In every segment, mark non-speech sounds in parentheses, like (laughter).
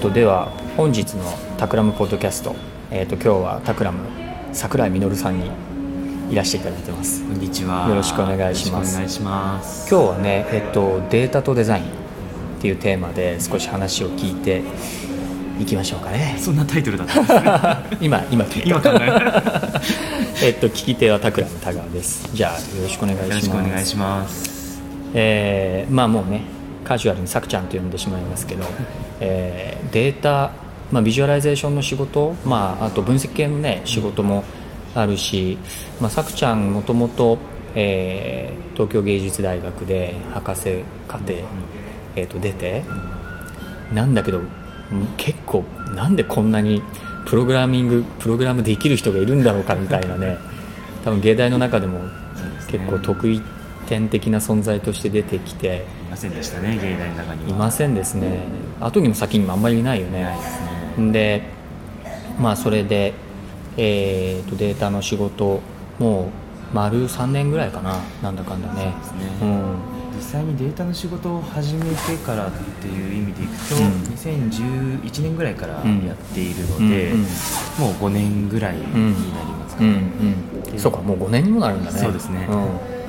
ー、とでは本日のタクラムポッドキャスト、えー、と今日はタクラム桜井実さんにいらしていただいてます。こんにちは。よろしくお願いします。お願いします。今日はね、えっと、データとデザインっていうテーマで少し話を聞いていきましょうかね。そんなタイトルだったんですね。今今決め今た考え。(laughs) えっと聞き手はタクラム田川です。じゃあよろしくお願いします。よろしくお願いします。えーまあもうねカジュアルにさくちゃんと呼んでしまいますけど、えーデータ、まあ、ビジュアライゼーションの仕事、まあ、あと分析系のね仕事もあるし、まあ、さくちゃんもともと、え東京芸術大学で博士課程、えー、と出てなんだけど結構なんでこんなにプログラミングプログラムできる人がいるんだろうかみたいなね多分芸大の中でも結構得意点的な存在として出てきて。いませんでしたね芸大の中には。いませんですね。後にも先にもあんまりいないよね。ないですね。でまあそれで、えー、とデータの仕事もう丸3年ぐらいかな。なんだかんだね。そうですね。うん。実際にデータの仕事を始めてからっていう意味でいくと、うん。2011年ぐらいからやうん。っているので、うんうん。もう5年ぐらいになりますかうね、んうん。そうかもう5年にもなるんだね。そうですね。うん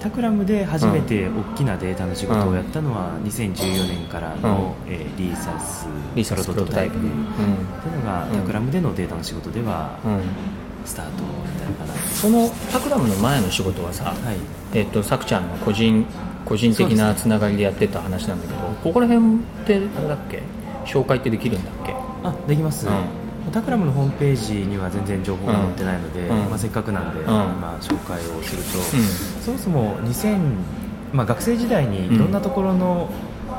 タクラムで初めて大きなデータの仕事をやったのは2014年からの、えーリーサスリーサスプロトタイプ。で、うん。いうのがうん。タクラムでのデータの仕事ではうん。スタートみたいなかな、そのタクラムの前の仕事はさ、はい。えっとさくちゃんの個人個人的なつながりでやってた話なんだけど、ここら辺ってあれだっけ？紹介ってできるんだっけ？あできます、うタクラムのホームページには全然情報が載ってないので、うん。まあ、せっかくなんで、ん。今紹介をすると、うん。そもそも2000、まあ、学生時代にいろんなところの、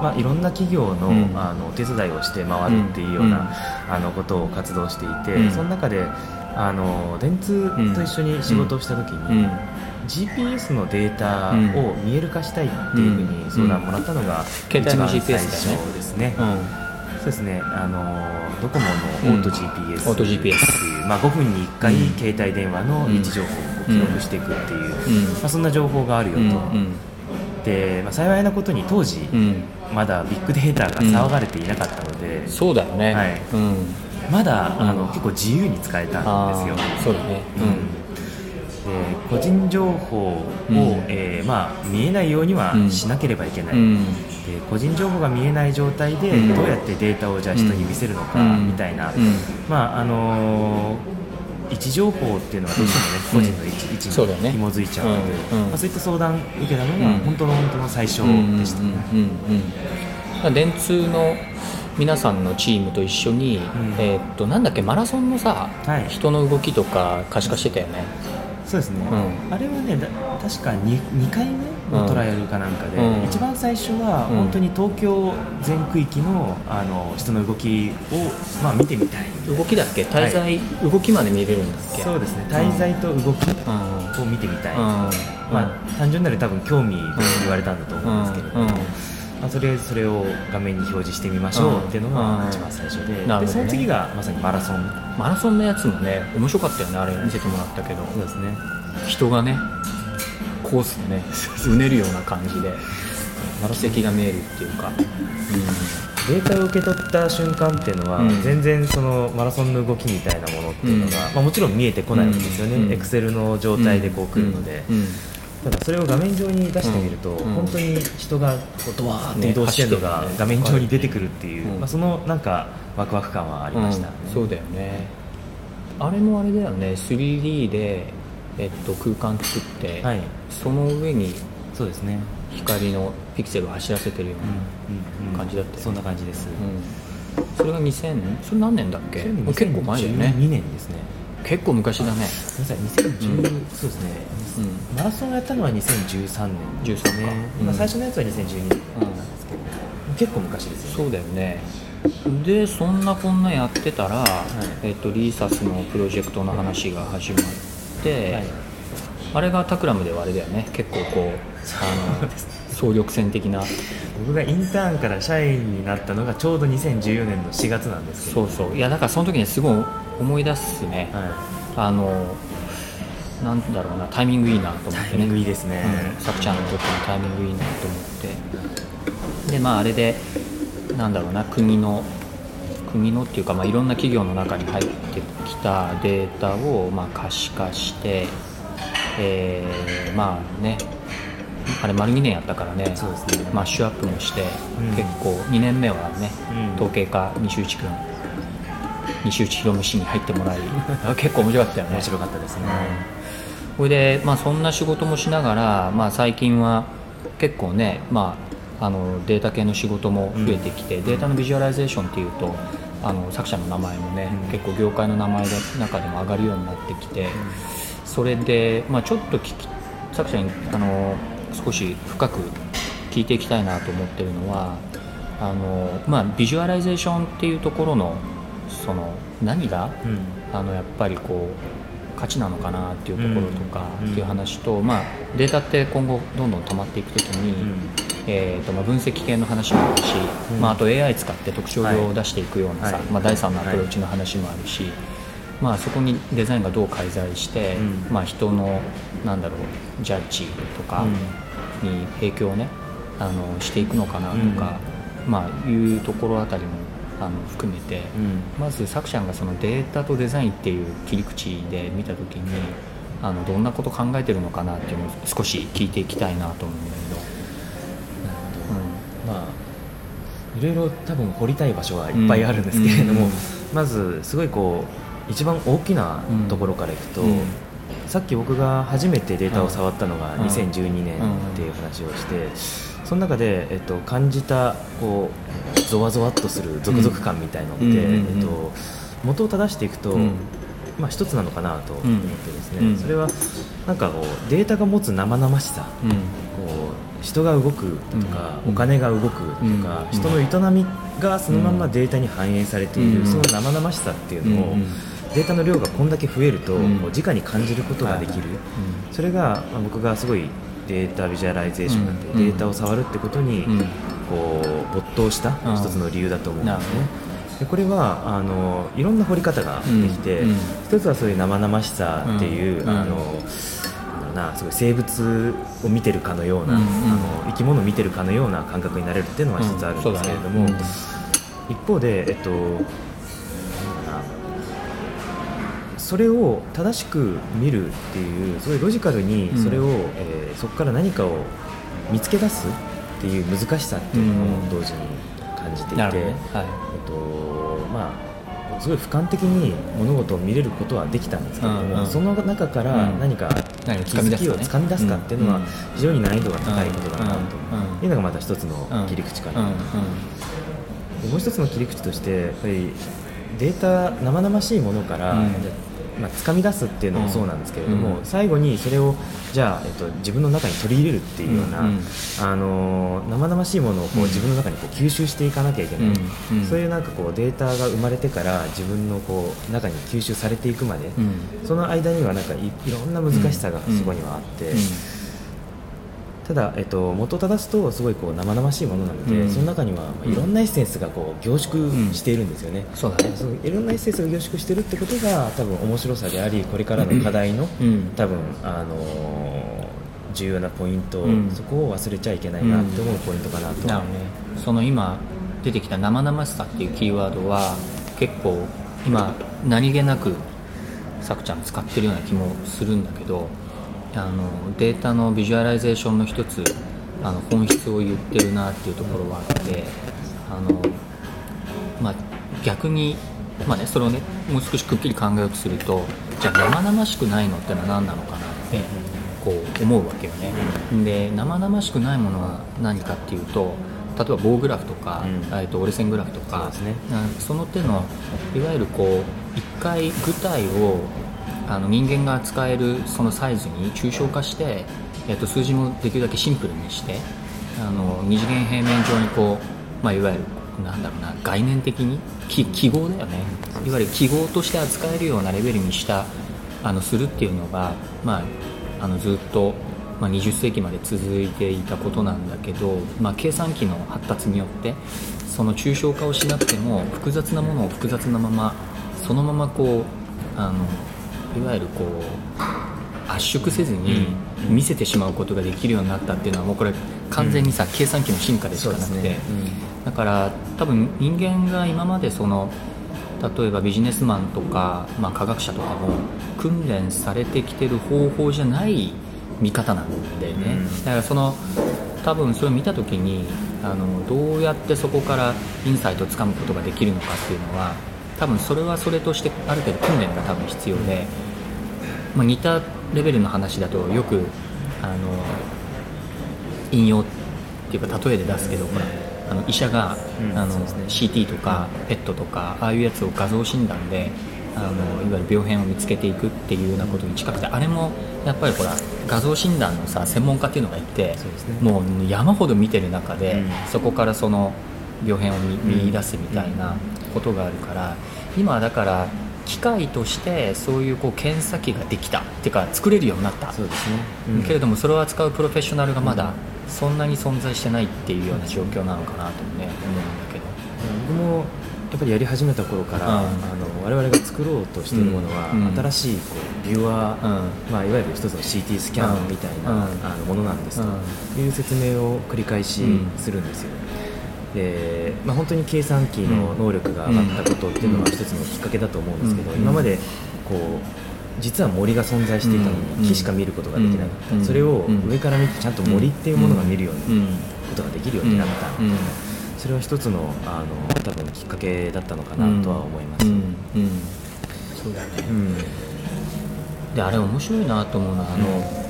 まあ、いろんな企業の,、うん。あのお手伝いをして回るっていうような、あのことを活動していて、うん。その中であの電通と一緒に仕事をした時に、うん。GPS のデータを見える化したいっていうふうに相談もらったのが一番最初ですね。うんそうですね、あのドコモのオート GPS っていう、まあ、5分に1回うん。携帯電話の位置情報を記録していくっていう、うん。まあ、そんな情報があるよと、うんうん。でまあ、幸いなことに当時、うん。まだビッグデータが騒がれていなかったので、そうだよね、はい。うん、まだあの、うん。結構自由に使えたんですよ。そうだねで個人情報を、うん。えーまあ、見えないようにはうんしなければいけない、うん。で個人情報が見えない状態でうん。どうやってデータをじゃあ人に見せるのかうん。みたいな、うん。まああのー位置情報っていうのはどうしてもね、うん。個人の位置位置に紐づいちゃうので、うん。うん。まあ、そういった相談受けたのがうん。本当の本当の最初うんでしたね。電通の皆さんのチームと一緒に、ん。えーっとなんだっけマラソンのさ、はい。人の動きとか可視化してたよねそうですね、うん。あれはねだ確か 2, 2回目のトライアルかなんかで、うん。一番最初はうん。本当に東京全区域のあの人の動きを、まあ、見てみたい。動きだっけ？滞在、動きまで見れるんだっけ？そうですね。滞在と動きうん。を見てみたい、うん。まあ、単純なる多分興味で言われたんだと思うんですけれども、まあ、とりあえずそれを画面に表示してみましょうっていうのうん。が一番最初で,、なるほどね。でその次がまさにマラソン。マラソンのやつもね面白かったよねあれ見せてもらったけど。そうですね。人がねコースでねうねるような感じで奇跡が見えるっていうか、データを受け取った瞬間っていうのは、うん。全然そのマラソンの動きみたいなものっていうのが、うん。まあ、もちろん見えてこないわけですようん。ね、エクセルの状態でこう来るので、うん。うんただそれを画面上に出してみると、うん。本当に人がこうドワーッと移動してるのが画面上に出てくるっていう、うん。まあ、そのなんかワクワク感はありましたね、うん。そうだよね。あれもあれだよね。3D で、えっと、空間作って、はい。その上にそうですね、光のピクセルを走らせてるような感じだったよね。そんな感じです、うん。それが2000それ何年だっけ？結構前だよね2年ですね結構昔だね。ごめんなさい2010、うんそうですね、うん。マラソンをやったのは2013年。です13ね。か、うん。まあ、最初のやつは2012年なんですけど、結構昔ですよね。そうだよね。でそんなこんなやってたら、い。えっと、リーサスのプロジェクトの話が始まって、はい。あれがタクラムではあれだよね。結構こうあの総力戦的な。僕がインターンから社員になったのがちょうど2014年の4月なんですけど。そうそう。いやだからその時にすごい思い出すね、はあのなんだろうなタイミングいいなと思ってね。イミングいいですね、うん、さくちゃんにとってのタイミングいいなと思って。でまああれでなんだろうな国の国のっていうか、まあ、いろんな企業の中に入ってきたデータを、まあ、可視化して、えーまあねあれ丸2年やったからね。そうですね。マッシュアップもして、うん。結構2年目はね、うん。統計科西内君西内博美氏に入ってもらい結構面白かったよね。面白かったですね、これで、まあ、そんな仕事もしながら、まあ、最近は結構ね、まあ、あのデータ系の仕事も増えてきて、データのビジュアライゼーションっていうとあのさくちゃんの名前もね、うん。結構業界の名前の中でも上がるようになってきて、それで、まあ、ちょっと聞き作者にあの少し深く聞いていきたいなと思ってるのはあの、まあ、ビジュアライゼーションっていうところのその何がうん。あのやっぱりこう価値なのかなっていうところとかうん。っていう話と、まあ、データって今後どんどん溜まっていくときに、うん。えーとまあ、分析系の話もあるし、うん。まあ、あと AI 使って特徴量を出していくようなさ、はい。まあ、第3のアプローチの話もあるし、まあ、そこにデザインがどう介在して、うん。まあ、人のなんだろうジャッジとかに影響をねあのしていくのかなとか、まあ、いうところあたりもあの含めて。うん。まず作者がそのデータとデザインっていう切り口で見た時にあのどんなこと考えてるのかなっていうのを少し聞いていきたいなと思うんだまあいろいろ多分掘りたい場所はいっぱいあるんですけれども、うん。まずすごいこう一番大きなところからいくと、うん。さっき僕が初めてデータを触ったのがうん。2012年っていう話をして、その中で、えっと、感じたこうゾワゾワっとするゾクゾク感みたいのって、うん。えっと、元を正していくと、うん。まあ、一つなのかなと思ってですね、うんそれはなんかこうデータが持つ生々しさ、うん。こう人が動くとか、うん。お金が動くとか、うん。人の営みがそのままデータに反映されている、うん。その生々しさっていうのを、うんデータの量がこんだけ増えると、うん。こう直に感じることができる、それが、まあ僕がすごいデータビジュアライゼーションなんて、うん。データを触るってことに、うん。こう没頭したうん。一つの理由だと思うんですね。でこれはあのいろんな掘り方ができて、うん。うん一つはそういう生々しさっていう、うん。あのなすごい生物を見てるかのような、うんうん。あの生き物を見てるかのような感覚になれるっていうのが一つあるんですけれども、うん。そうだね。一方で、えっと、それを正しく見るっていうすごいロジカルにそれを、えーそこから何かを見つけ出すっていう難しさっていうのを同時に感じていて、なるほどね。はい。えっとまあ、すごい俯瞰的に物事を見れることはできたんですけれども、うんうん。その中からうん。何か気づきをつかみ出すかっていうのはうん。非常に難易度が高いことだなと。うん。うん。いうのがまた一つの切り口かな、うん。うん。でもう一つの切り口としてやっぱりデータ生々しいものから、うんまあ、掴み出すっていうのもそうなんですけれども、うん。最後にそれをじゃあ、えっと、自分の中に取り入れるっていうような、うん。うん。あのー生々しいものをこう、うん。自分の中にこう吸収していかなきゃいけない、うん。うん。そういうなんかこうデータが生まれてから自分のこう中に吸収されていくまで、うん。その間にはなんかいいろんな難しさがそこにはあって。うんただ、えっと、元を正すとすごいこう生々しいものなので、うん。その中にはまあいろんなエッセンスがこう凝縮しているんですよね、そうだね。いろんなエッセンスが凝縮しているってことが多分面白さでありこれからの課題の、うん。多分、あのー重要なポイント、うん。そこを忘れちゃいけないなって思うポイントかなと、ね。その今出てきた生々しさっていうキーワードは結構今何気なくさくちゃん使ってるような気もするんだけどあのデータのビジュアライゼーションの一つあの本質を言ってるなっていうところはあってあの、まあ、逆に、まあね、それをねもう少しくっきり考えようとするとじゃあ生々しくないのってのは何なのかなってこう思うわけよね。で生々しくないものは何かっていうと例えば棒グラフとか、うん。えっと折れ線グラフとかそね。の手のいわゆるこう一回具体をあの人間が扱えるそのサイズに抽象化して、えっと数字もできるだけシンプルにしてあの二次元平面上にこう、まあ、いわゆるなんだろうな概念的に記記号だよね。いわゆる記号として扱えるようなレベルにしたあのするっていうのが、まあ、あのずっと、まあ、20世紀まで続いていたことなんだけど、まあ、計算機の発達によってその抽象化をしなくても複雑なものを複雑なままそのままこうあのいわゆるこう圧縮せずに見せてしまうことができるようになったっていうのはもうこれ完全にさ、計算機の進化でしかなくて、ね。だから多分人間が今までその例えばビジネスマンとか、まあ、科学者とかも訓練されてきてる方法じゃない見方なんだよね、うん。だからその多分それを見た時にあのどうやってそこからインサイトをつかむことができるのかっていうのは多分それはそれとしてある程度訓練が多分必要で、まあ、似たレベルの話だとよくあの引用っていうか例えで出すけどほらあの医者が、うん。あのね CT とか PET とかああいうやつを画像診断であのいわゆる病変を見つけていくっていうようなことに近くてあれもやっぱりほら画像診断のさ専門家っていうのがいてね。もう山ほど見てる中で、うん。そこからその病変を見うん見出すみたいなことがあるから今はだから機械としてそういうこう検査機ができたっていうか作れるようになった。そうですね、うん。けれどもそれを扱うプロフェッショナルがまだそんなに存在してないっていうような状況なのかなとね思うんだけど。僕もやっぱりやり始めた頃から、うん。あの我々が作ろうとしているものは、うん。新しいこうビューアー、うん。まあ、いわゆる一つの CT スキャンみたいな、うん。あのものなんですとういう説明を繰り返しするんですよ、でまあ、本当に計算機の能力が上がったことっていうのは一つのきっかけだと思うんですけど、うん。今までこう実は森が存在していたのうん。に木しか見ることができなかった、うん。それをうん。上から見てちゃんと森っていうものが見るように、うん。ことができるようになった、うん。それは一つのあの多分きっかけだったのかなとは思います、そうだよね。うん。であれ面白いなと思うのはあの、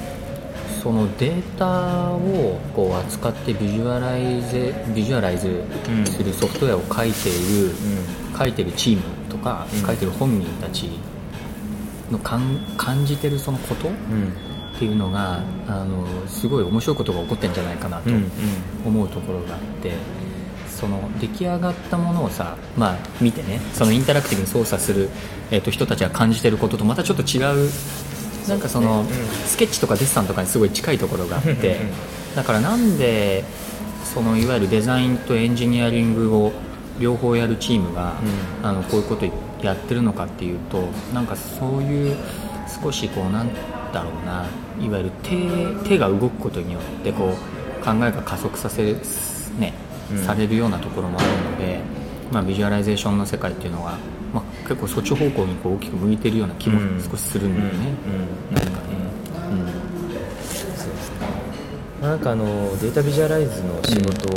そのデータをこう扱ってビジュアライゼビジュアライズするソフトウェアを書いている、書いてるチームとか、うん。書いてる本人たちの感感じてるそのことっうん。ていうのがあのすごい面白いことが起こってるんじゃないかなとうん。思うところがあってその出来上がったものをさ、まあ、見てねそのインタラクティブに操作する、えー、と人たちが感じてることとまたちょっと違うなんかそのスケッチとかデッサンとかにすごい近いところがあってうん。だからなんでそのいわゆるデザインとエンジニアリングを両方やるチームが、うん。あのこういうことやってるのかっていうとなんかそういう少しこうなんだろうないわゆる手手が動くことによってこう考えが加速させ、ねうん。されるようなところもあるので、まあ、ビジュアライゼーションの世界っていうのは、まあ、結構そっち方向にこう大きく向いてるような気もうん。少しするんだよね。うん。なんうですね。まあなんかあのデータビジュアライズの仕事を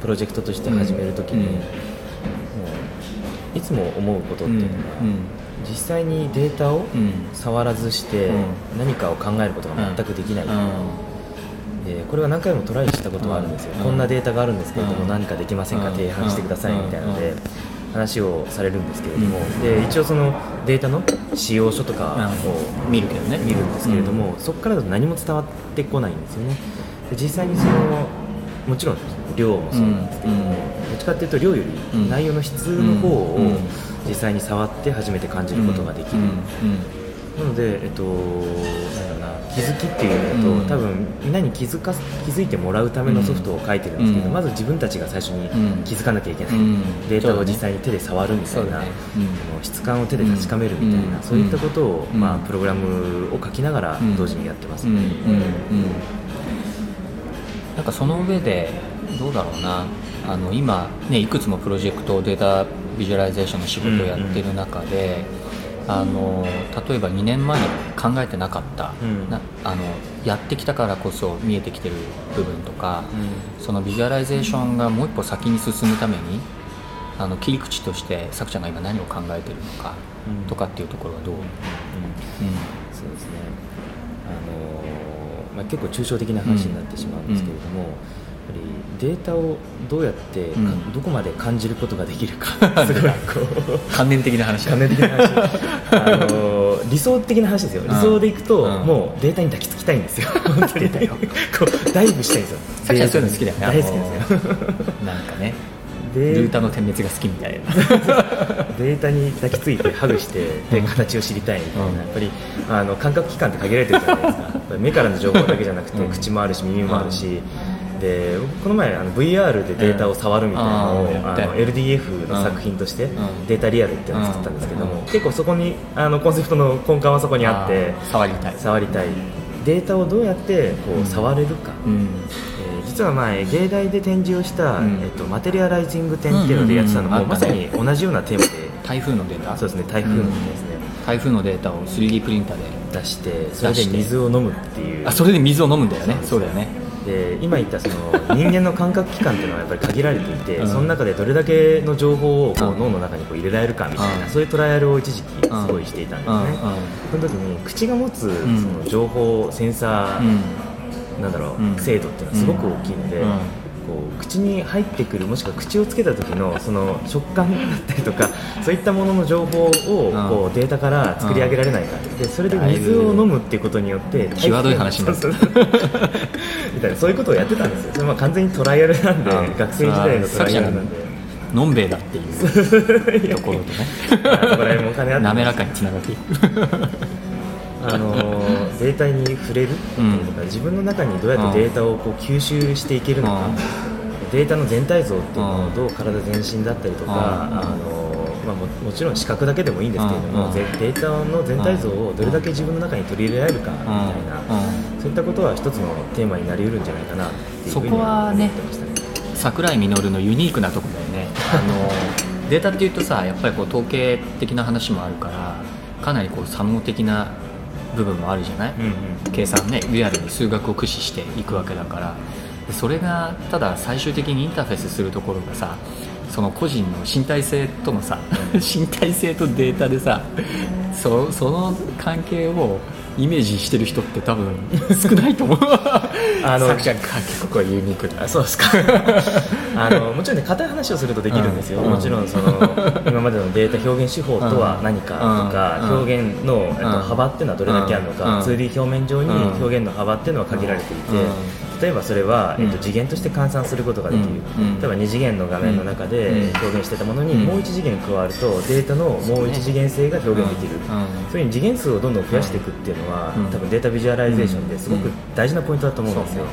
プロジェクトとして始めるときに、うん。もういつも思うことっていうのは、実際にデータをうん。触らずしてうん。何かを考えることが全くできない、うんでこれは何回もトライしたことはあるんですよ、うん。こんなデータがあるんですけれども、うん。何かできませんか、うん。提案してくださいみたいなので、うん。話をされるんですけれども、うん。で一応そのデータの使用書とかをうん。見るけどね。見るんですけれども、そこからだと何も伝わってこないんですよね。で実際にそのもちろん量もそうなんですけれども、うん。どっちかっていうと量ようん。り内容の質の方をうん。実際に触って初めて感じることができる、うん。なので、えっと、なんだろう。な気づきっていうのと、うん。多分みんなに気づかす気づいてもらうためのソフトを書いてるんですけど、うん。まず自分たちが最初にうん。気づかなきゃいけない、うん。データを実際に手で触るみたいな、ね。質感を手で確かめるみたいな、うん。そういったことを、うん。まあ、プログラムを書きながらうん。同時にやってます、うん。うん。うん。なんかその上でどうだろうな。あの今、ね、いくつもプロジェクトデータビジュアライゼーションの仕事をやってる中で、あの例えば2年前に考えてなかった、うん。なあのやってきたからこそ見えてきてる部分とか、そのビジュアライゼーションがもう一歩先に進むためにあの切り口としてさくちゃんが今何を考えてるのかうん。とかっていうところはどう、うん。そうですね、あのまあ、結構抽象的な話になってしまうんですけれども、ぱりデータをどうやってか、うん。どこまで感じることができるか。(laughs) すごいこう。関連的な話。だ関連的な話。(laughs) あの理想的な話ですよ。理想でいくと、うん。もうデータに抱きつきたいんですよ。本当にこうダイブしたいんですよ。さっきはそういうの好きだよね。大好きですよ。なんかねでルータの点滅が好きみたいな。(laughs) データに抱きついてハグしてで形を知りたいみたいな、うん。やっぱりあの感覚器官って限られてるじゃないですか。目からの情報だけじゃなくて、うん。口もあるし耳もあるし、で僕この前あの VR でデータを触るみたいなのを、うんあの LDF の作品として、ん。データリアルっていうのを作ったんですけども、うん結構そこにあのコンセプトの根幹はそこにあって触りたい。触りたい。データをどうやってこう触れるか、うん。えー実は前芸大で展示をした、うん。えっと、マテリアライジング展っていうのでやってたのも、まさに。同じようなテーマで。台風のデータ？そうですね台風のですね、台風のデータを 3D プリンターで出してそれで水を飲むっていう。あそれで水を飲むんだよね。そうだよねで今言ったその人間の感覚器官っていうのはやっぱり限られていて、うん。その中でどれだけの情報をこううん。脳の中にこう入れられるかみたいな、うん。そういうトライアルを一時期すごいしていたんですね、うん。うんその時に口が持つそん。の情報センサうん。ー、なんだろう、うん。精度っていうのはすごく大きいので、うんこう口に入ってくるもしくは口をつけた時のその食感だったりとか (laughs) そういったものの情報をこうデータから作り上げられないかでそれで水を飲むっていうことによって際どい話になってそうそう。(laughs) みたいなそういうことをやってたんですよ。それまあ完全にトライアルなんでうん学生時代のトライアルなんで。のんべえだっていうところとね。(laughs) あそこら辺もお金あって。滑らかにつながっていくあの (laughs) データに触れるっていうとか、自分の中にどうやってデータをこう吸収していけるのか、うん。データの全体像っていうのうん。をどう体全身だったりとか、うん。あのまあ、ももちろん視覚だけでもいいんですけれども、データの全体像をどれだけ自分の中に取り入れられるかみたいな、そういったことは一つのテーマになりうるんじゃないかなっていうふうに思ってましたね。桜井実のユニークなところだよね。あのデータっていうとさやっぱりこう統計的な話もあるからかなりこう作能的な部分もあるじゃない、うんうん。計算ねリアルに数学を駆使していくわけだから。でそれがただ最終的にインターフェースするところがさその個人の身体性とのさ (laughs) 身体性とデータでさそその関係をイメージしてる人って多分少ないと思う。あの作者が結構ユニークそうですか。(laughs) あのもちろんね硬い話をするとできるんですよ、うん。もちろんその今までのデータ表現手法とは何かとか、うん。表現の、えっと、うん。幅っていうのはどれだけあるのか、うん。2D 表面上にうん。表現の幅っていうのは限られていて、うん。例えばそれは、えっと、うん次元として換算することができる、うん。例えば2次元の画面の中でうん。表現してたものにうん。もう1次元加わるとデータのもう1次元性が表現できる、そういうふうに次元数をどんどん増やしていくっていうのは、うん。多分データビジュアライゼーションですごく大事なポイントだと思うんですよ、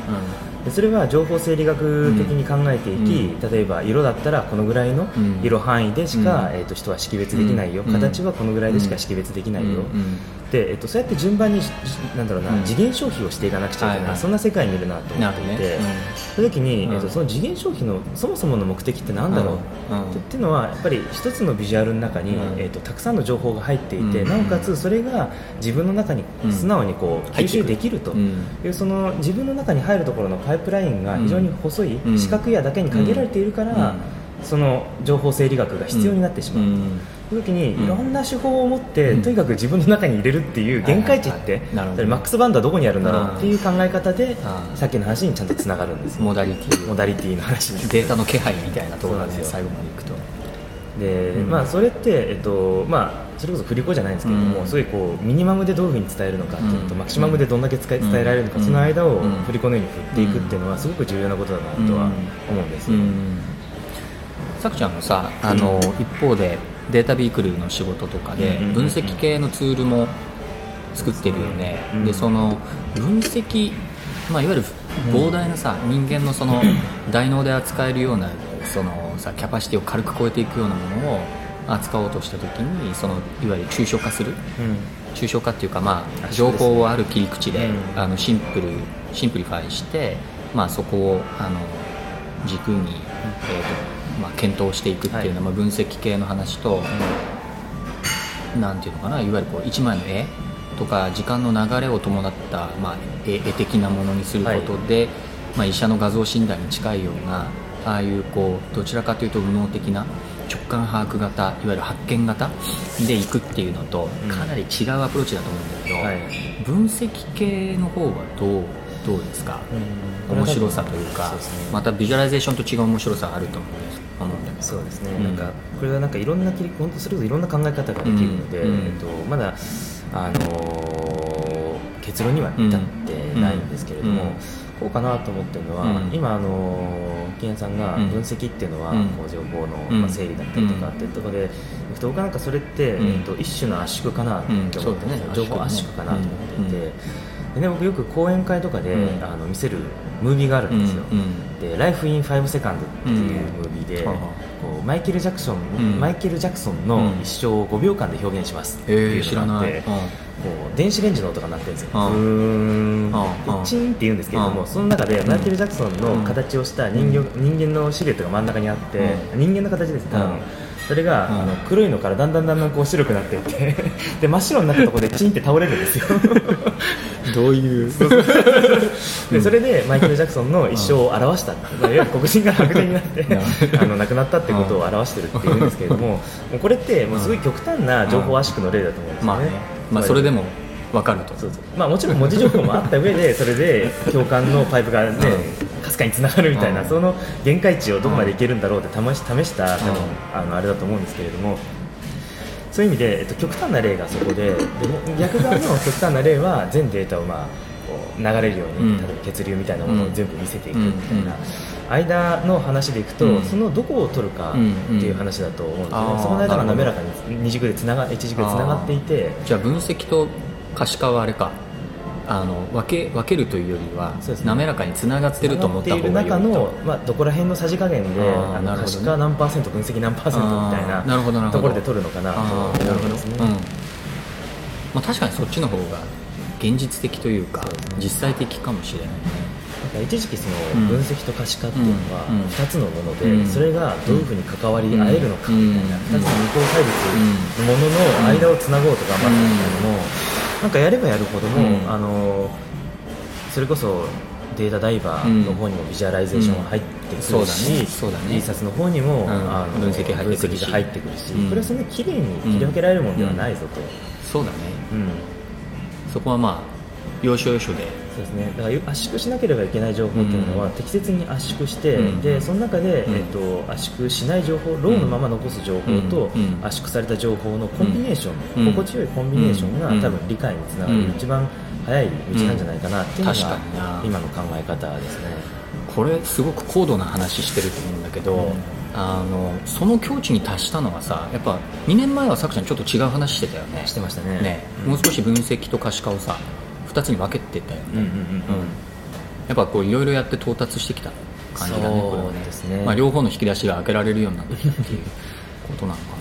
でそれは情報整理学的に考えていき、例えば色だったらこのぐらいのうん。色範囲でしか、うん。えー、と人は識別できないよ、うん。形はこのぐらいでしか識別できないよ、えー、とそうやって順番になんだろうな、うん。次元消費をしていかなくちゃいけない、はいはい。そんな世界にいるなと思っていて、なるほどねその時に、うんえー、とその次元消費のそもそもの目的って何だろう、うん。っていうのはやっぱり一つのビジュアルの中に、うん。えー、とたくさんの情報が入っていて、うん。なおかつそれが自分の中に素直にこう、うん吸収できると。うん。いうその自分の中に入るところのパイプラインが非常に細い、うん。四角やだけに限られているから、その情報整理学が必要になってしまう、時にうん。いろんな手法を持って、うん。とにかく自分の中に入れるっていう限界値って、マックスバンドはどこにあるんだろうっていう考え方で、うん。さっきの話にちゃんとつながるんですよ。モダリティ。モダリティの話にデータの気配みたいなところなんですよ最後までいくと。で、うん。まあ、それって、えっとまあ、それこそ振り子じゃないんですけれども、うん。そういうこうミニマムでどういうふうに伝えるのかっていうのと、うん。マキシマムでどんだけ伝え伝えられるのか、うん。その間をうん。振り子のように振っていくっていうのはすごく重要なことだなとは思うんですよ、うん。さくちゃんもさあの、一方でデータビークルの仕事とかでうん分析系のツールも作ってるよね、うん。でその分析、まあ、いわゆる膨大なさ、人間のその大脳で扱えるようなそのさキャパシティを軽く超えていくようなものを扱おうとした時にそのいわゆる抽象化する。うん。抽象化っていうか、まあ、あ情報をある切り口で、うん。あのシンプルシンプリファイして、まあ、そこをあの軸に、えーとまあ、検討していくっていうのは、まあ、分析系の話と、なんていうのかないわゆるこう一枚の絵とか時間の流れを伴った、まあ、絵絵的なものにすることで、まあ、医者の画像診断に近いようなああいうこうどちらかというと右脳的な直感把握型いわゆる発見型でいくっていうのとうん。かなり違うアプローチだと思うんだけど、はい。分析系の方はどうどうですか、うん。面白さというかね。またビジュアライゼーションと違う面白さがあると思うんですそうですね、うん。なんかこれはなんかいろんな切り本当それこそいろんな考え方ができるので、うん。うん。えっと、まだ、あのー結論には至ってないんですけれども、うん。こうかなと思ってるのは、うん。今、あのー、金さんがうん。分析っていうのは、うん。こう情報の、うん。まあ、整理だったりとかっていうところで、えっと僕はなんかそれって、うん。えっと、一種の圧縮かなって思ってね。情報圧縮かなと思っていて。うん。でね、僕よく講演会とかで、うん。あの見せるムービーがあるんですよ、うんうん。で「Life in 5 Seconds」っていうムービーで、うん。こうマイケル・ジャクソン、うん。マイケル・ジャクソンの一生を5秒間で表現しますってえいうのがあって、うんこう電子レンジの音が鳴ってるんですよ、うチーンって言うんですけれども、うん。その中でマイケル・ジャクソンのうん。形をした人形,、人間のシルエットが真ん中にあって、う人間の形です多分、うんそれが、うん。あの黒いのからだんだんだんだんこう白くなっていって (laughs) で真っ白になったところでチンって倒れるんですよ。どういう？(laughs) でそれでマイケル・ジャクソンの一生を表した、(laughs) まあ、いわゆる黒人が白人になってあの亡くなったってことを表してるっていうんですけれどももうこれってもうすごい極端な情報圧縮の例だと思うんですよね。まあね、まあ、それでも分かると。まあ、もちろん文字情報もあった上でそれで共感のパイプがねかすかにつながるみたいな、うん。その限界値をどこまでいけるんだろうって試し試した多分うんあのあれだと思うんですけれどもそういう意味で、えっと、極端な例がそこででも逆側の極端な例は (laughs) 全データを、まあ、こう流れるように、うん。例えば血流みたいなものを全部見せていくみたいな。うん。間の話でいくと、うん。そのどこを取るかっていう話だと思うんですよね、そこの間が滑らかに二軸でつなが一軸でつながっていてじゃあ分析と可視化はあれかあの分け分けるというよりはね。滑らかにつながってると思った方がいい中の、まあ、どこら辺のさじ加減で可視化何パーセント分析何パーセントみたいあーなるほどなるほど。なところで取るのかなとあ思ーなるほど、うんですね。うん。まあ、確かにそっちの方が現実的というか実際的かもしれないね。一時期そうん。の分析と可視化っていうのはうんうん。2つのもので、うん。それがどういうふうに関わり合えるのかみたいな、うん。2つの二項対立のものの間をつなごうと頑張ったみたいなのも、なんかやればやるほども、うん。あのそれこそデータダイバーの方にもビジュアライゼーションが入ってくるし、うんそうだね。そうだね。B 冊の方にも、ん。あの分析入ってくるし。入ってくるし、うん。これはそんな綺麗に切り分けられるものではないぞと、そうだね。うん。そこはまあ要所要所で。そうですね、だから圧縮しなければいけない情報っていうのは、うん。適切に圧縮して、うん。でその中で、うん。えっと、圧縮しない情報ローのまま残す情報と、圧縮された情報のコンビネーション、うん。心地よいコンビネーションが、うん多分理解につながる、うん。一番早い道なんじゃないかなっていうのがな、今の考え方ですね。これすごく高度な話してると思うんだけど、うん。あのその境地に達したのはさやっぱ2年前はさくちゃんちょっと違う話してたよね。してましたね。ね、うん。もう少し分析と可視化をさ2つに分けてたよね、うんうんうんうん。やっぱこういろいろやって到達してきた感じだねこれは。そうですね。まあ、両方の引き出しが開けられるようになってきたっていうことなのか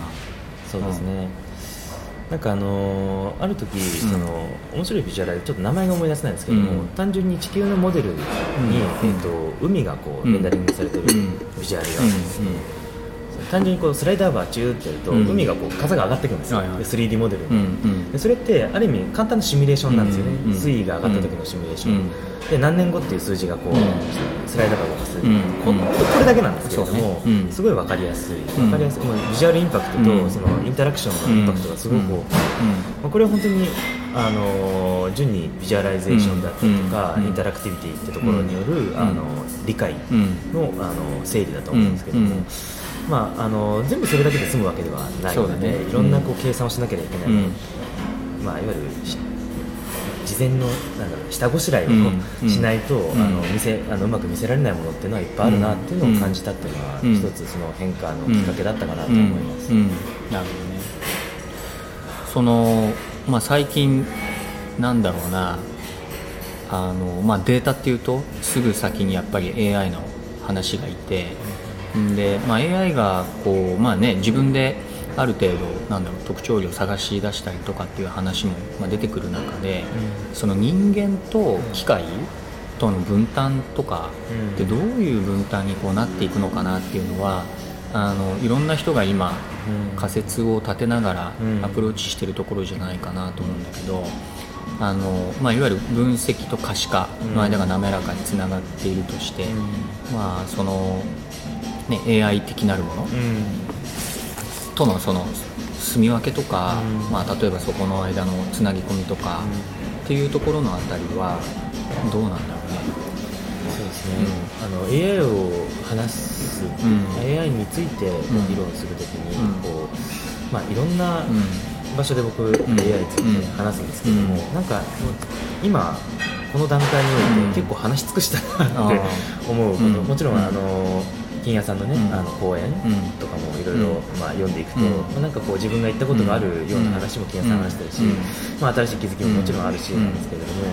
そうですね、なんかあのーある時、その面白いビジュアライちょっと名前が思い出せないんですけども、うん。単純に地球のモデルに、うん。えっと海がこううんレンダリングされてるうん。ビジュアルがあな、るんですけど、単純にこうスライダーバーチューってやると、うん。海がこう風が上がっていくんですよ、はいはい。で 3D モデルに、でそれってある意味簡単なシミュレーションなんですよね、水位が上がった時のシミュレーション、うん。で何年後っていう数字がこう、うん。スライダーバーが動かす、うんここれだけなんですけれども、すごい分かりやすい。うん。分かりやすい、もうビジュアルインパクトと、うん。そのインタラクションのインパクトがすごく多くて、まあ、これは本当に、あのー順にビジュアライゼーションだったりとか、うん。インタラクティビティってところによる、ん。あの理解うんのあの整理だと思うんですけども、うんまあ、あの全部それだけで済むわけではないので、ね。いろんなこう計算をしなければいけない、うん。まあ、いわゆるし事前のなんだろう下ごしらえをうん。しないと、ん。あの見せあのうまく見せられないものっていうのはいっぱいあるなっていうのを感じたっていうのは、うん。一つその変化のきっかけだったかなとうん思います。うん。なるほどね。その、まあ、最近なんだろうな。あの、まあ、データっていうとすぐ先にやっぱり AI の話がいてで、まあ、AI がこう、まあね、自分である程度なんだろう特徴量を探し出したりとかっていう話も、まあ、出てくる中で、その人間と機械との分担とかうん。ってどういう分担にこうなっていくのかなっていうのはあのいろんな人が今うん。仮説を立てながらうん。アプローチしてるところじゃないかなと思うんだけど、あのまあ、いわゆる分析と可視化の間が滑らかにつながっているとして、まあそのね、AI 的なるもの。とのその住み分けとか、うん。まあ、例えばそこの間のつなぎ込みとかっていうところのあたりはどうなんだろうね。そうですね、あの AI を話す、ん。AI についてん。議論するときに、うん。こうまあ、いろんなうん。場所で僕、AI について話すんですけども、うん。なんか今この段階においうん。て結構話し尽くしたなってあ思うこと、うん。もちろんうん。あの金谷さんのね、うん。あの講演うん。とかもいろいろ読んでいくと、うん。まあ、なんかこう自分が言ったことがあるような話も金谷さん話してるし、うん。まあ、新しい気づきももちろんあるしうん。なんですけれども、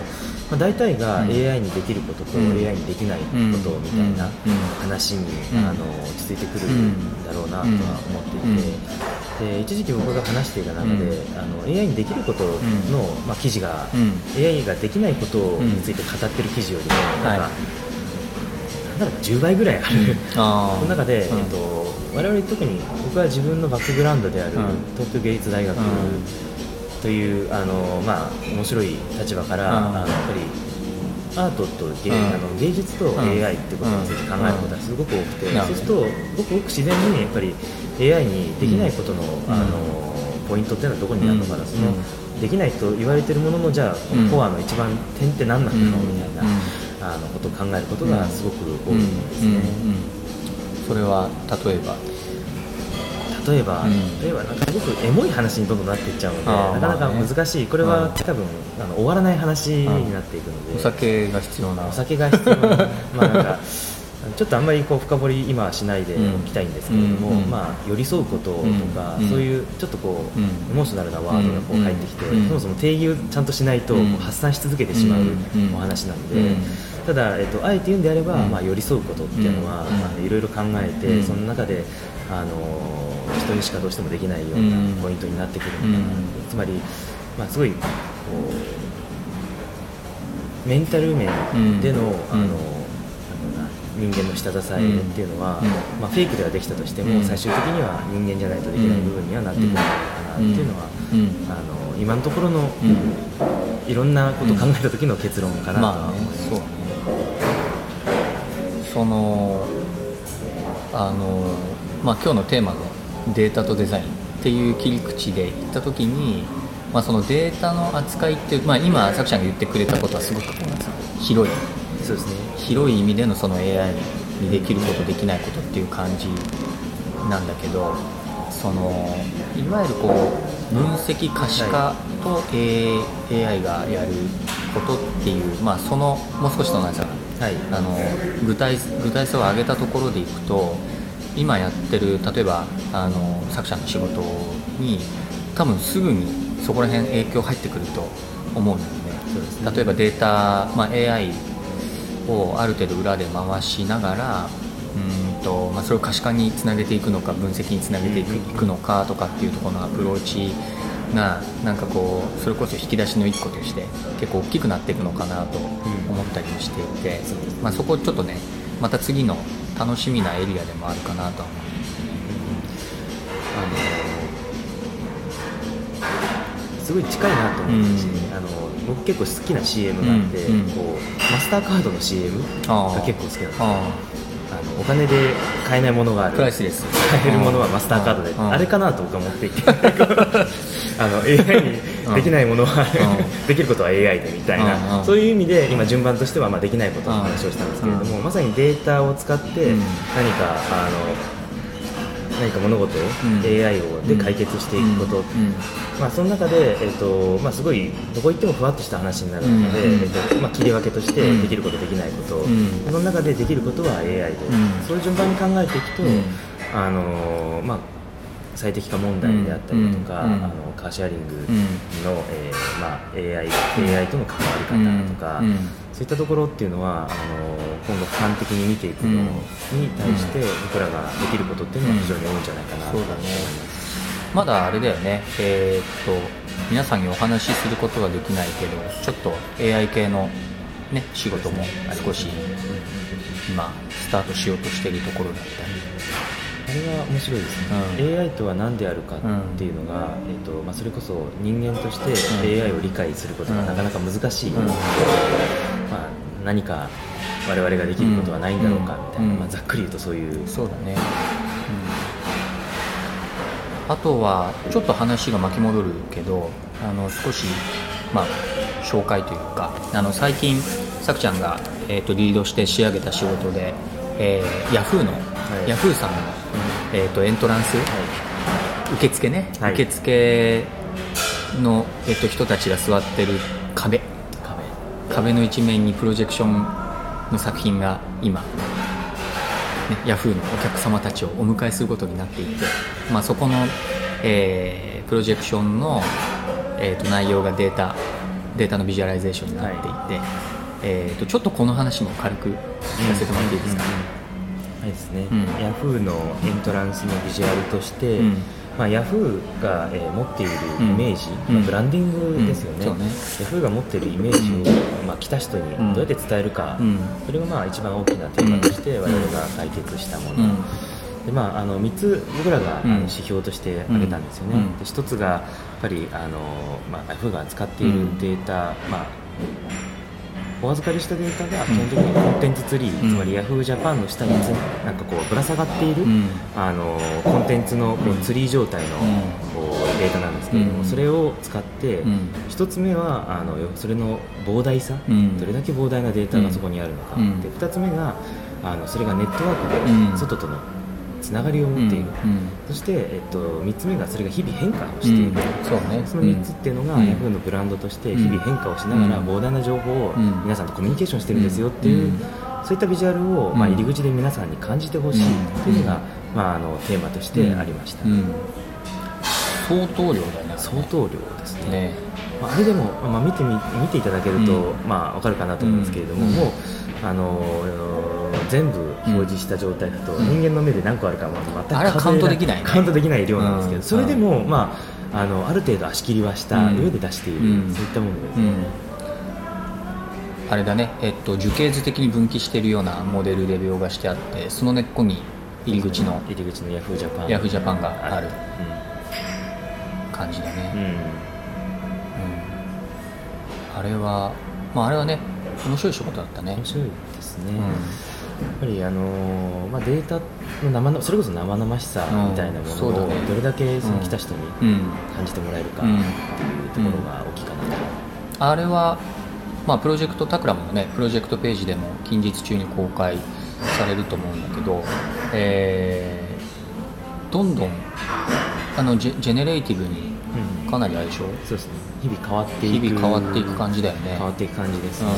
まあ、大体がうん。AI にできることとうん。AI にできないことみたいなうん。話にうん。あの落ち着いてくるんだろうなとは思っていて。で一時期僕が話していた中で、うん。あの AI にできることの、まあ、記事が、うん。AI ができないことについて語ってる記事よりも、なんか、はいなんだろう10倍ぐらいある、その中で、うん。えっと、我々特に僕は自分のバックグラウンドであるうん。東京芸術大学うん。という、あのまあ、面白い立場から、うん。あのやっぱりアートと芸,、うん。あの芸術とん。AI ってことについて考えることがすごく多くて、うん。そうするとごくごく自然にやっぱり AI にできないことの,、うん。あのポイントっていうのはどこにあるのかな、うん。そのできないと言われてるもののじゃあ、うん。コアの一番点って何なんだろうみたいな、うんあのことを考えることがすごく多いうんんですね。それは例えば？例えば、うん。例えばなんかすごくエモい話にどんどんなっていっちゃうのでなかなか難しい、これはうん。多分あの終わらない話になっていくので、お酒が必要な。お酒が必要な。(laughs) まあなんかちょっとあんまりこう深掘り今はしないでおきたいんですけれども、うん。うん。まあ、寄り添うこととか、うん。そういうちょっとこう、うん。エモーショナルなワードがこう入ってきて、うん。そもそも定義をちゃんとしないと、発散し続けてしまううん。お話なので、うん。ただ、えっと、あえて言うんであれば、うん。まあ、寄り添うことっていうのは、うん。まあいろいろ考えて、うん。その中で、あの人にしかどうしてもできないよううん。なポイントになってくるのかな、うん。つまり、まあ、すごいこうメンタル面での,、うん。あの人間の下支えっていうのは、うん。まあ、フェイクではできたとしても、うん。最終的には人間じゃないとできない部分にはなってくるのかなっていうのは、うん。あの今のところの、うん。いろんなことを考えた時の結論かなとは思います。そうね。そのあのまあ今日のテーマのデータとデザインっていう切り口で言った時に、まあ、そのデータの扱いっていう、まあ、今さくちゃんが言ってくれたことはすごく広いそうですね。広い意味でのその AI にできることできないことっていう感じなんだけどそのいわゆるこう分析可視化と AI がやることっていう、まあ、そのもう少しそのなんですかはい。あの具体具体性を上げたところでいくと今やってる例えばあの作者の仕事に多分すぐにそこら辺影響入ってくると思うんだよね。そうで例えばデータ、まあ、AI をある程度裏で回しながらうーんと、まあ、それを可視化につなげていくのか分析につなげていく,、のかとかっていうところのアプローチがなんかこうそれこそ引き出しの一個として結構大きくなっていくのかなと思ったりもしていて、まあ、そこちょっとねまた次の楽しみなエリアでもあるかなと。は思うあのすごい近いなと思ったし、うん。あの僕結構好きな CM があって、うんうん。こうマスターカードの CM が結構好きなんですよ。ああのお金で買えないものがある。プライスレス。買えるものはマスターカードで、うんあれかなと僕は思っていて。(laughs) あの AI にできないものは、う (laughs) できることは AI でみたいな、そういう意味で今順番としてはまあできないことの話をしたんですけれども、うん。まさにデータを使ってうん。何か、あの何か物事をん。AI をで解決していくこと、うん。まあ、その中で、えっとまあ、すごいどこ行ってもふわっとした話になるので、うん。えっとまあ、切り分けとしてうん。できることできないこと、ん。その中でできることは AI で、ん。そういう順番に考えていくと、うん。あのまあ、最適化問題であったりとか、うん。あのカーシェアリングうん。の、えーまあ、AI, AI との関わり方とか、うんそういったところっていうのはあの今後俯瞰的に見ていくのに対して僕らができることっていうのは非常に多いんじゃないかなと思いそうだね。ます。まだあれだよね。えーっと皆さんにお話しすることはできないけどちょっと AI 系のね仕事も少し今スタートしようとしているところだったあれは面白いですね、うん。AI とは何であるかっていうのが、えっとまあ、それこそ人間として AI を理解することがなかなか難しい、うん。まあ、何か我々ができることはないんだろうかみたいな、うん。まあ、ざっくり言うとそういう。りそうだね、あとはちょっと話が巻き戻るけどあの少しまあ紹介というかあの最近さくちゃんが、えー、とリードして仕上げた仕事で、えー、ヤフーの、い。ヤフーさんの、えー、とエントランス、受付ね、はい。受付の、えっと、人たちが座ってる壁壁壁の一面にプロジェクションの作品が今ヤフーのお客様たちをお迎えすることになっていて、まあ、そこの、えープロジェクションの、えー、と内容がデータデータのビジュアライゼーションになっていて、えー、とちょっとこの話も軽く聞かせてもらっていいですか、はいですね、うん。ヤフーのエントランスのビジュアルとして、うんまあ、ヤフーが、えー持っているイメージ、うん。まあブランディングですよね,、うんね。ヤフーが持っているイメージを、まあ、来た人にうん。どうやって伝えるか、うん。それがまあ一番大きなテーマとして我々が解決したもの、うん。でまあ、あの3つ僕らがあうん。の指標として挙げたんですよね、うん。で1つがやっぱりあの、まあ、Yahoo が使っているデータ、まあ、お預かりしたデータが基本的にコンテンツツリー、うん。つまり Yahoo ジャパンの下につなんかこうぶら下がっている、うん。あのコンテンツのこうツリー状態のうん。こうデータなんですけれども、うん。それを使って、うん。1つ目はあのよそれの膨大さ、うん。どれだけ膨大なデータがそこにあるのか、うん。で2つ目があのそれがネットワーうん。クで外とのつながりを持っている、うんそして、えっと、3つ目がそれが日々変化をしている、うんそうね。その3つっていうのが、うん。Yahoo のブランドとして日々変化をしながらうん。膨大な情報をうん。皆さんとコミュニケーションしてるんですよっていう、うん。そういったビジュアルを、まあ、うん入り口で皆さんに感じてほしいっていうのが、まあ、あのテーマとしてありました、うん。相当量だね。相当量ですね。ね。まあ、あれでも、まあ、見てみ見ていただけると、うん。まあ、分かるかなと思うんですけれども、うん。もう、あのー全部表示した状態だと、うん。人間の目で何個あるかまあ全くあれはカウントできないね。カウントできない量なんですけど、うん。それでも、まあ、あのある程度足切りはした上で出している、うん。そういったものです。ね、うん。あれだね、えっと、樹形図的に分岐しているようなモデルで描画してあってその根っこに入り口の入り口のヤフージャパン。ヤフージャパンがある。感じだうん、ね、うん。うん。あれは、まあ、あれはね面白い仕事だったね。面白いですね、うんぱりあのーまあ、データの生のそれこそ生々しさみたいなものをどれだけその来た人にうん。感じてもらえるかうんっていうところが大きいかなと、あれは、まあ、プロジェクトタクラムのねプロジェクトページでも近日中に公開されると思うんだけど、えーどんどんあのジェジェネレーティブにうん。かなりあれでしょ？そうですね。日々変わっていく。日々変わっていく感じだよね。変わっていく感じですうん。ね、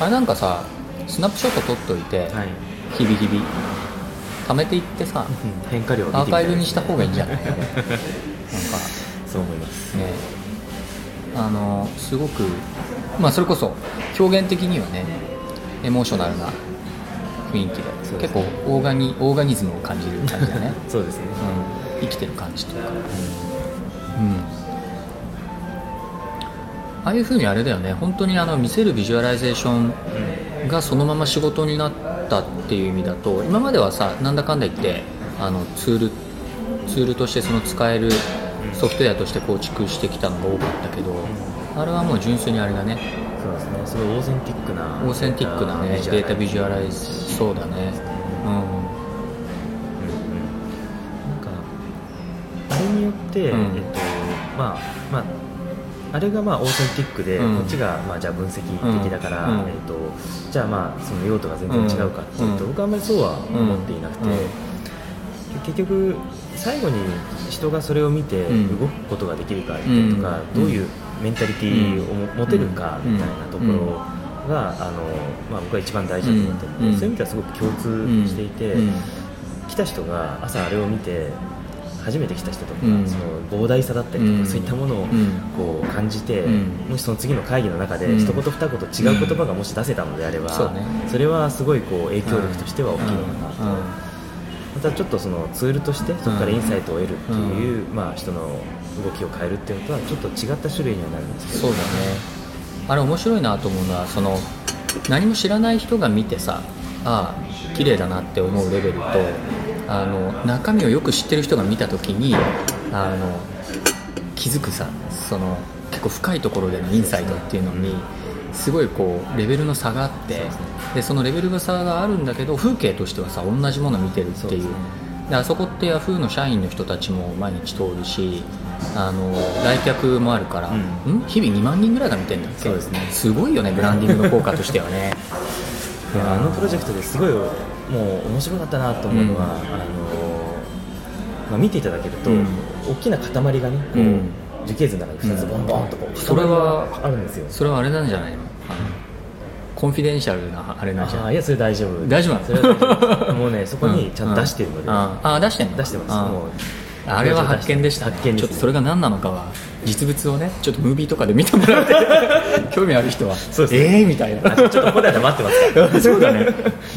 あれなんかさスナップショット撮っといて、はい。日々日々。貯めていってさうん。変化量アーカイブにした方がいいんじゃない？(laughs) なんか。そう思います。ね。あのすごくまあそれこそ表現的にはねエモーショナルな雰囲気でね。結構オーガニオーガニズムを感じる感じだね、(laughs) そうですね、うん、生きてる感じというか。うん。ああいうふうにあれだよね。本当にあの見せるビジュアライゼーションがそのまま仕事になったっていう意味だと今まではさなんだかんだ言ってあのツールツールとしてその使えるソフトウェアとして構築してきたのが多かったけど、あれはもう純粋にあれだね。そうですね。すごいオーセンティックなオーセンティックなねデータビジュアライズ。そうだね。なんかあれによって、うん。えっとまあまああれがまあオーセンティックで、うん。こっちがまあじゃあ分析的だから、うん。えっとじゃあまあその用途が全然違うかっていうと、うん。僕はあんまりそうは思っていなくて、うん。結局最後に人がそれを見てうん。動くことができるかとか、うん。どういうメンタリティーをも持てるかみたいなところが、あのまあ、僕は一番大事だと思ってそういう意味ではすごく共通していて。うん。来た人が朝あれを見て初めて来た人とか、うん。その膨大さだったりとか、うん。そういったものをうん。こう感じて、うん。もしその次の会議の中でうん。一言二言違う言葉がもし出せたのであれば、それはすごいこう影響力としては大きいのかなと、うん。うん。またちょっとそのツールとしてそこからインサイトを得るっていう、まあ、人の動きを変えるっていうのとはちょっと違った種類にはなるんですけど。そうだね。あれ面白いなと思うのはその何も知らない人が見てさああ綺麗だなって思うレベルとあの中身をよく知ってる人が見た時にあの気づくさその結構深いところでのインサイトっていうのにすごいこうレベルの差があってでそのレベルの差があるんだけど風景としてはさ同じものを見てるっていう。あそこってヤフーの社員の人たちも毎日通るしあの来客もあるから、うん。ん？日々2万人ぐらいが見てるんだっけ？そうですね。すごいよねブランディングの効果としてはね。あのプロジェクトですごいもう面白かったなと思うのは、うん。あのまあ、見ていただけると、うん。大きな塊がねこう、うん。樹形図の中に2つボンボンとこうそれはあるんですよ。それはあれなんじゃないの？ confidential なあれなんじゃない？いやそれ大丈夫。大丈夫なの？それは大丈夫。もうねそこにちゃんと出してるので、うん。ああ出してんの？出してます。あもうあれは発見でした、ね、発見です、ちょっとそれが何なのかは実物をねちょっとムービーとかで見てもらって興味ある人はそうですね。ええー、みたいな。あちょっとここでは待ってます (laughs) そうだね。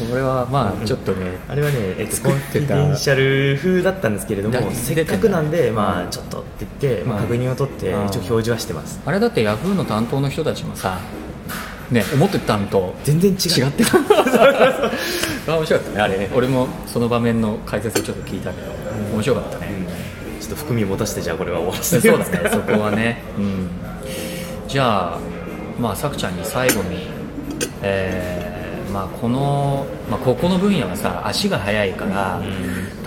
これはまあちょっとねあれはね、えっと、 confidential 風だったんですけれどでもせっかくなんで、まあ、うんちょっとって言って、まあ、うん。確認を取って、うん。一応表示はしてます。あれだってヤフーの担当の人たちもさね思ってたんと全然違ってた。(laughs) あ面白かったねあれね。俺もその場面の解説をちょっと聞いたけど面白かったね、うんちょっと含みを持たせてじゃあこれは終わらせそうてだねそこはね、(laughs) うん、じゃあまあさくちゃんに最後にえーまあこの、まあ、ここの分野はさ足が速いから、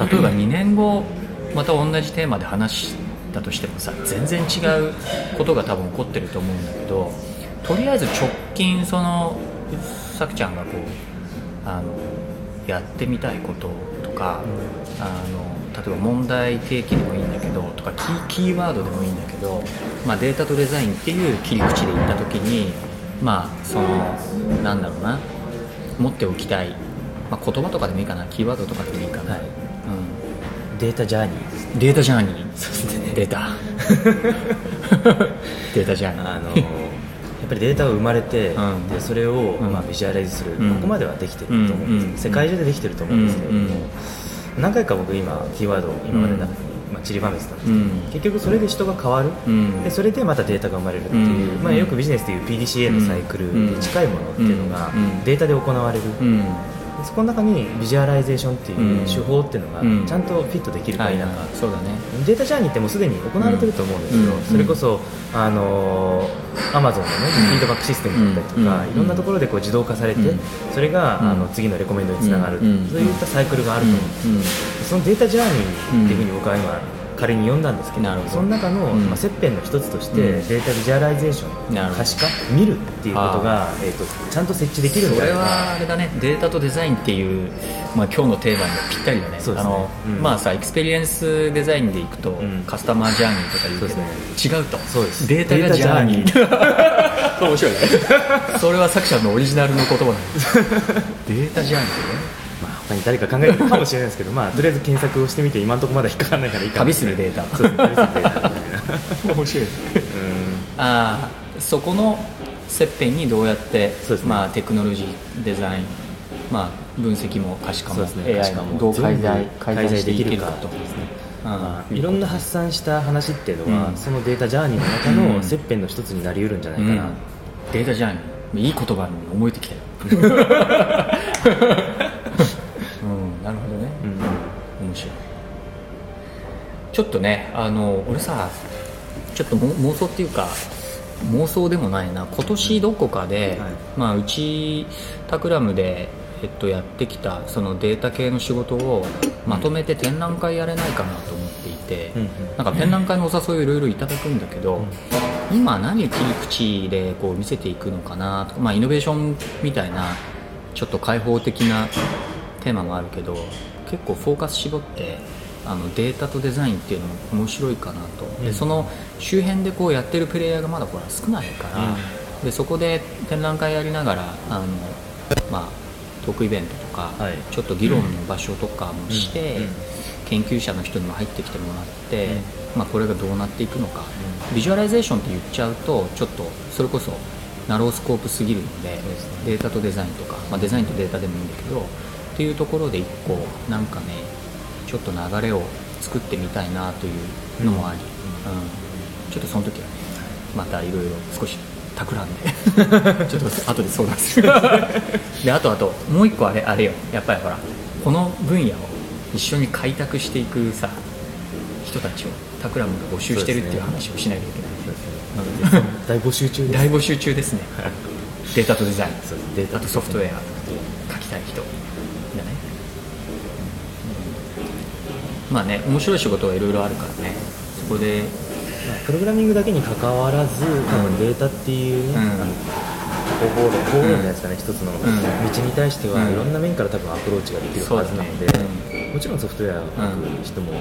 例えば2年後また同じテーマで話したとしてもさ全然違うことが多分起こってると思うんだけどとりあえず直近そのさくちゃんがこうあのやってみたいこととか、あの例えば問題提起でもいいんだけどとかキーキーワードでもいいんだけど、まあ、データとデザインっていう切り口で言った時にまあそのなんだろうな持っておきたい、まあ、言葉とかでもいいかなキーワードとかでもいいかな、はいうん、データジャーニー。ですデータジャーニー。データ。(laughs) データジャーニー。あのやっぱりデータが生まれて、うん。でそれを、うん。まあ、ビジュアライズする、うん。ここまではできてると思うんです、うん世界中でできてると思うんですけれども、何回か僕今キーワードを今までの中に、まあ、散りばめてたんですけど、うん結局それで人が変わる、うん。でそれでまたデータが生まれるっていう、うん。まあ、よくビジネスでいう PDCA のサイクルに近いものっていうのがうん。データで行われる、そこの中にビジュアライゼーションっていう手法っていうのがうん。ちゃんとフィットできるかはい否か、そうだね。データジャーニーってもうすでに行われてると思うんですよ、うん。それこそ、あのアマゾンの、ね、フィードバックシステムだったりとか、うん。いろんなところでこう自動化されて、うん。それが、うん。あの次のレコメンドにつながる、うん。そういったサイクルがあると思うんです、うん。そのデータジャーニーっていうふうに僕は今仮に呼んだんですけどその中の、うん。まあ、切片の一つとして、うん。データビジュアライゼーション可視化見るっていうことが、えー、とちゃんと設置できるんじゃないかはあれだね。データとデザインっていう、まあ、今日のテーマにぴったりだね。あのうん。まあさエクスペリエンスデザインでいくと、ん。カスタマージャーニーとか言うけど違うと。そうです。データがジャーニー。(laughs) 面白いね。それは作者のオリジナルの言葉なんですデータジャーニーねまあ、他に誰か考えてるかもしれないですけど、まあ、とりあえず検索をしてみて今のところまだ引っかからないからいいかな。旅するデータ。そうです旅するデータ。みたいな面白いうん。ああそこの切片にどうやって、ね。まあ、テクノロジーデザイン、まあ、分析も可視化もね。AI もどう改善改善していけるかと。まあいろんな発散した話っていうのは、うん。そのデータジャーニーの中うん。の切片の一つになりうるんじゃないかな、うん。データジャーニー。いい言葉に思えてきたよ (laughs) 面白い。ちょっとねあの俺さちょっとも妄想っていうか妄想でもないな。今年どこかで、はい。まあ、うちタクラムで、えっと、やってきたそのデータ系の仕事をまとめて展覧会やれないかなと思っていて、うんうん。なんか展覧会のお誘いをいろいろいただくんだけど、今何切り口でこう見せていくのかなとか、まあ、イノベーションみたいなちょっと開放的なテーマもあるけど結構フォーカス絞ってあのデータとデザインっていうのも面白いかなと、うん。でその周辺でこうやってるプレイヤーがまだほら少ないから、でそこで展覧会やりながらあの、まあ、トークイベントとか、はい。ちょっと議論の場所とかもして、うん。うん。研究者の人にも入ってきてもらって、うん。まあ、これがどうなっていくのか、ビジュアライゼーションって言っちゃうとちょっとそれこそ narrow scope すぎるのでね。データとデザインとか、まあ、デザインとデータでもいいんだけどっていうところで一個なんかねちょっと流れを作ってみたいなというのもあり、うん。ちょっとその時はねまたいろいろ少し企んで。(laughs) ちょっと後で相談する。(laughs) であとあともう一個あれあれよ。やっぱりほらこの分野を一緒に開拓していくさ人たちをタクラムが募集してるっていう話をしないといけない。大募集中です大募集中ですね。データとデザイン。データあとソフトウェア。書きたい人だね、うんまあね面白い仕事はいろいろあるからね。そこで。まあプログラミングだけに関わらず多分データっていうね、うん。あの方法論方法論のやつかね、一つの。ん。道に対してはうん。いろんな面から多分アプローチができるはずなので、もちろんソフトウェアを書く人もうん。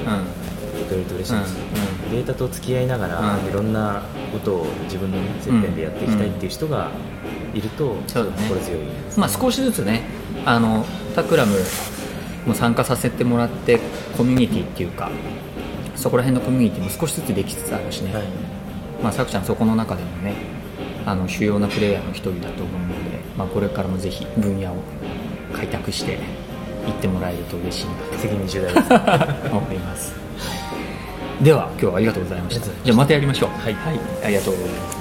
くれると嬉しいですし、うん。データと付き合いながら、うん。いろんなことを自分のね接点でやっていきたいっていう人がいると心強い。まあ、少しずつねあのタクラムも参加させてもらってコミュニティっていうかそこら辺のコミュニティも少しずつできつつあるしね、はい。まあ、さくちゃんそこの中でもねあの主要なプレイヤーの一人だと思うので、まあ、これからもぜひ分野を開拓していってもらえると嬉しいな責任重大です。と思います。(laughs) では今日はありがとうございました。じゃあまたやりましょう。はい。ありがとうございます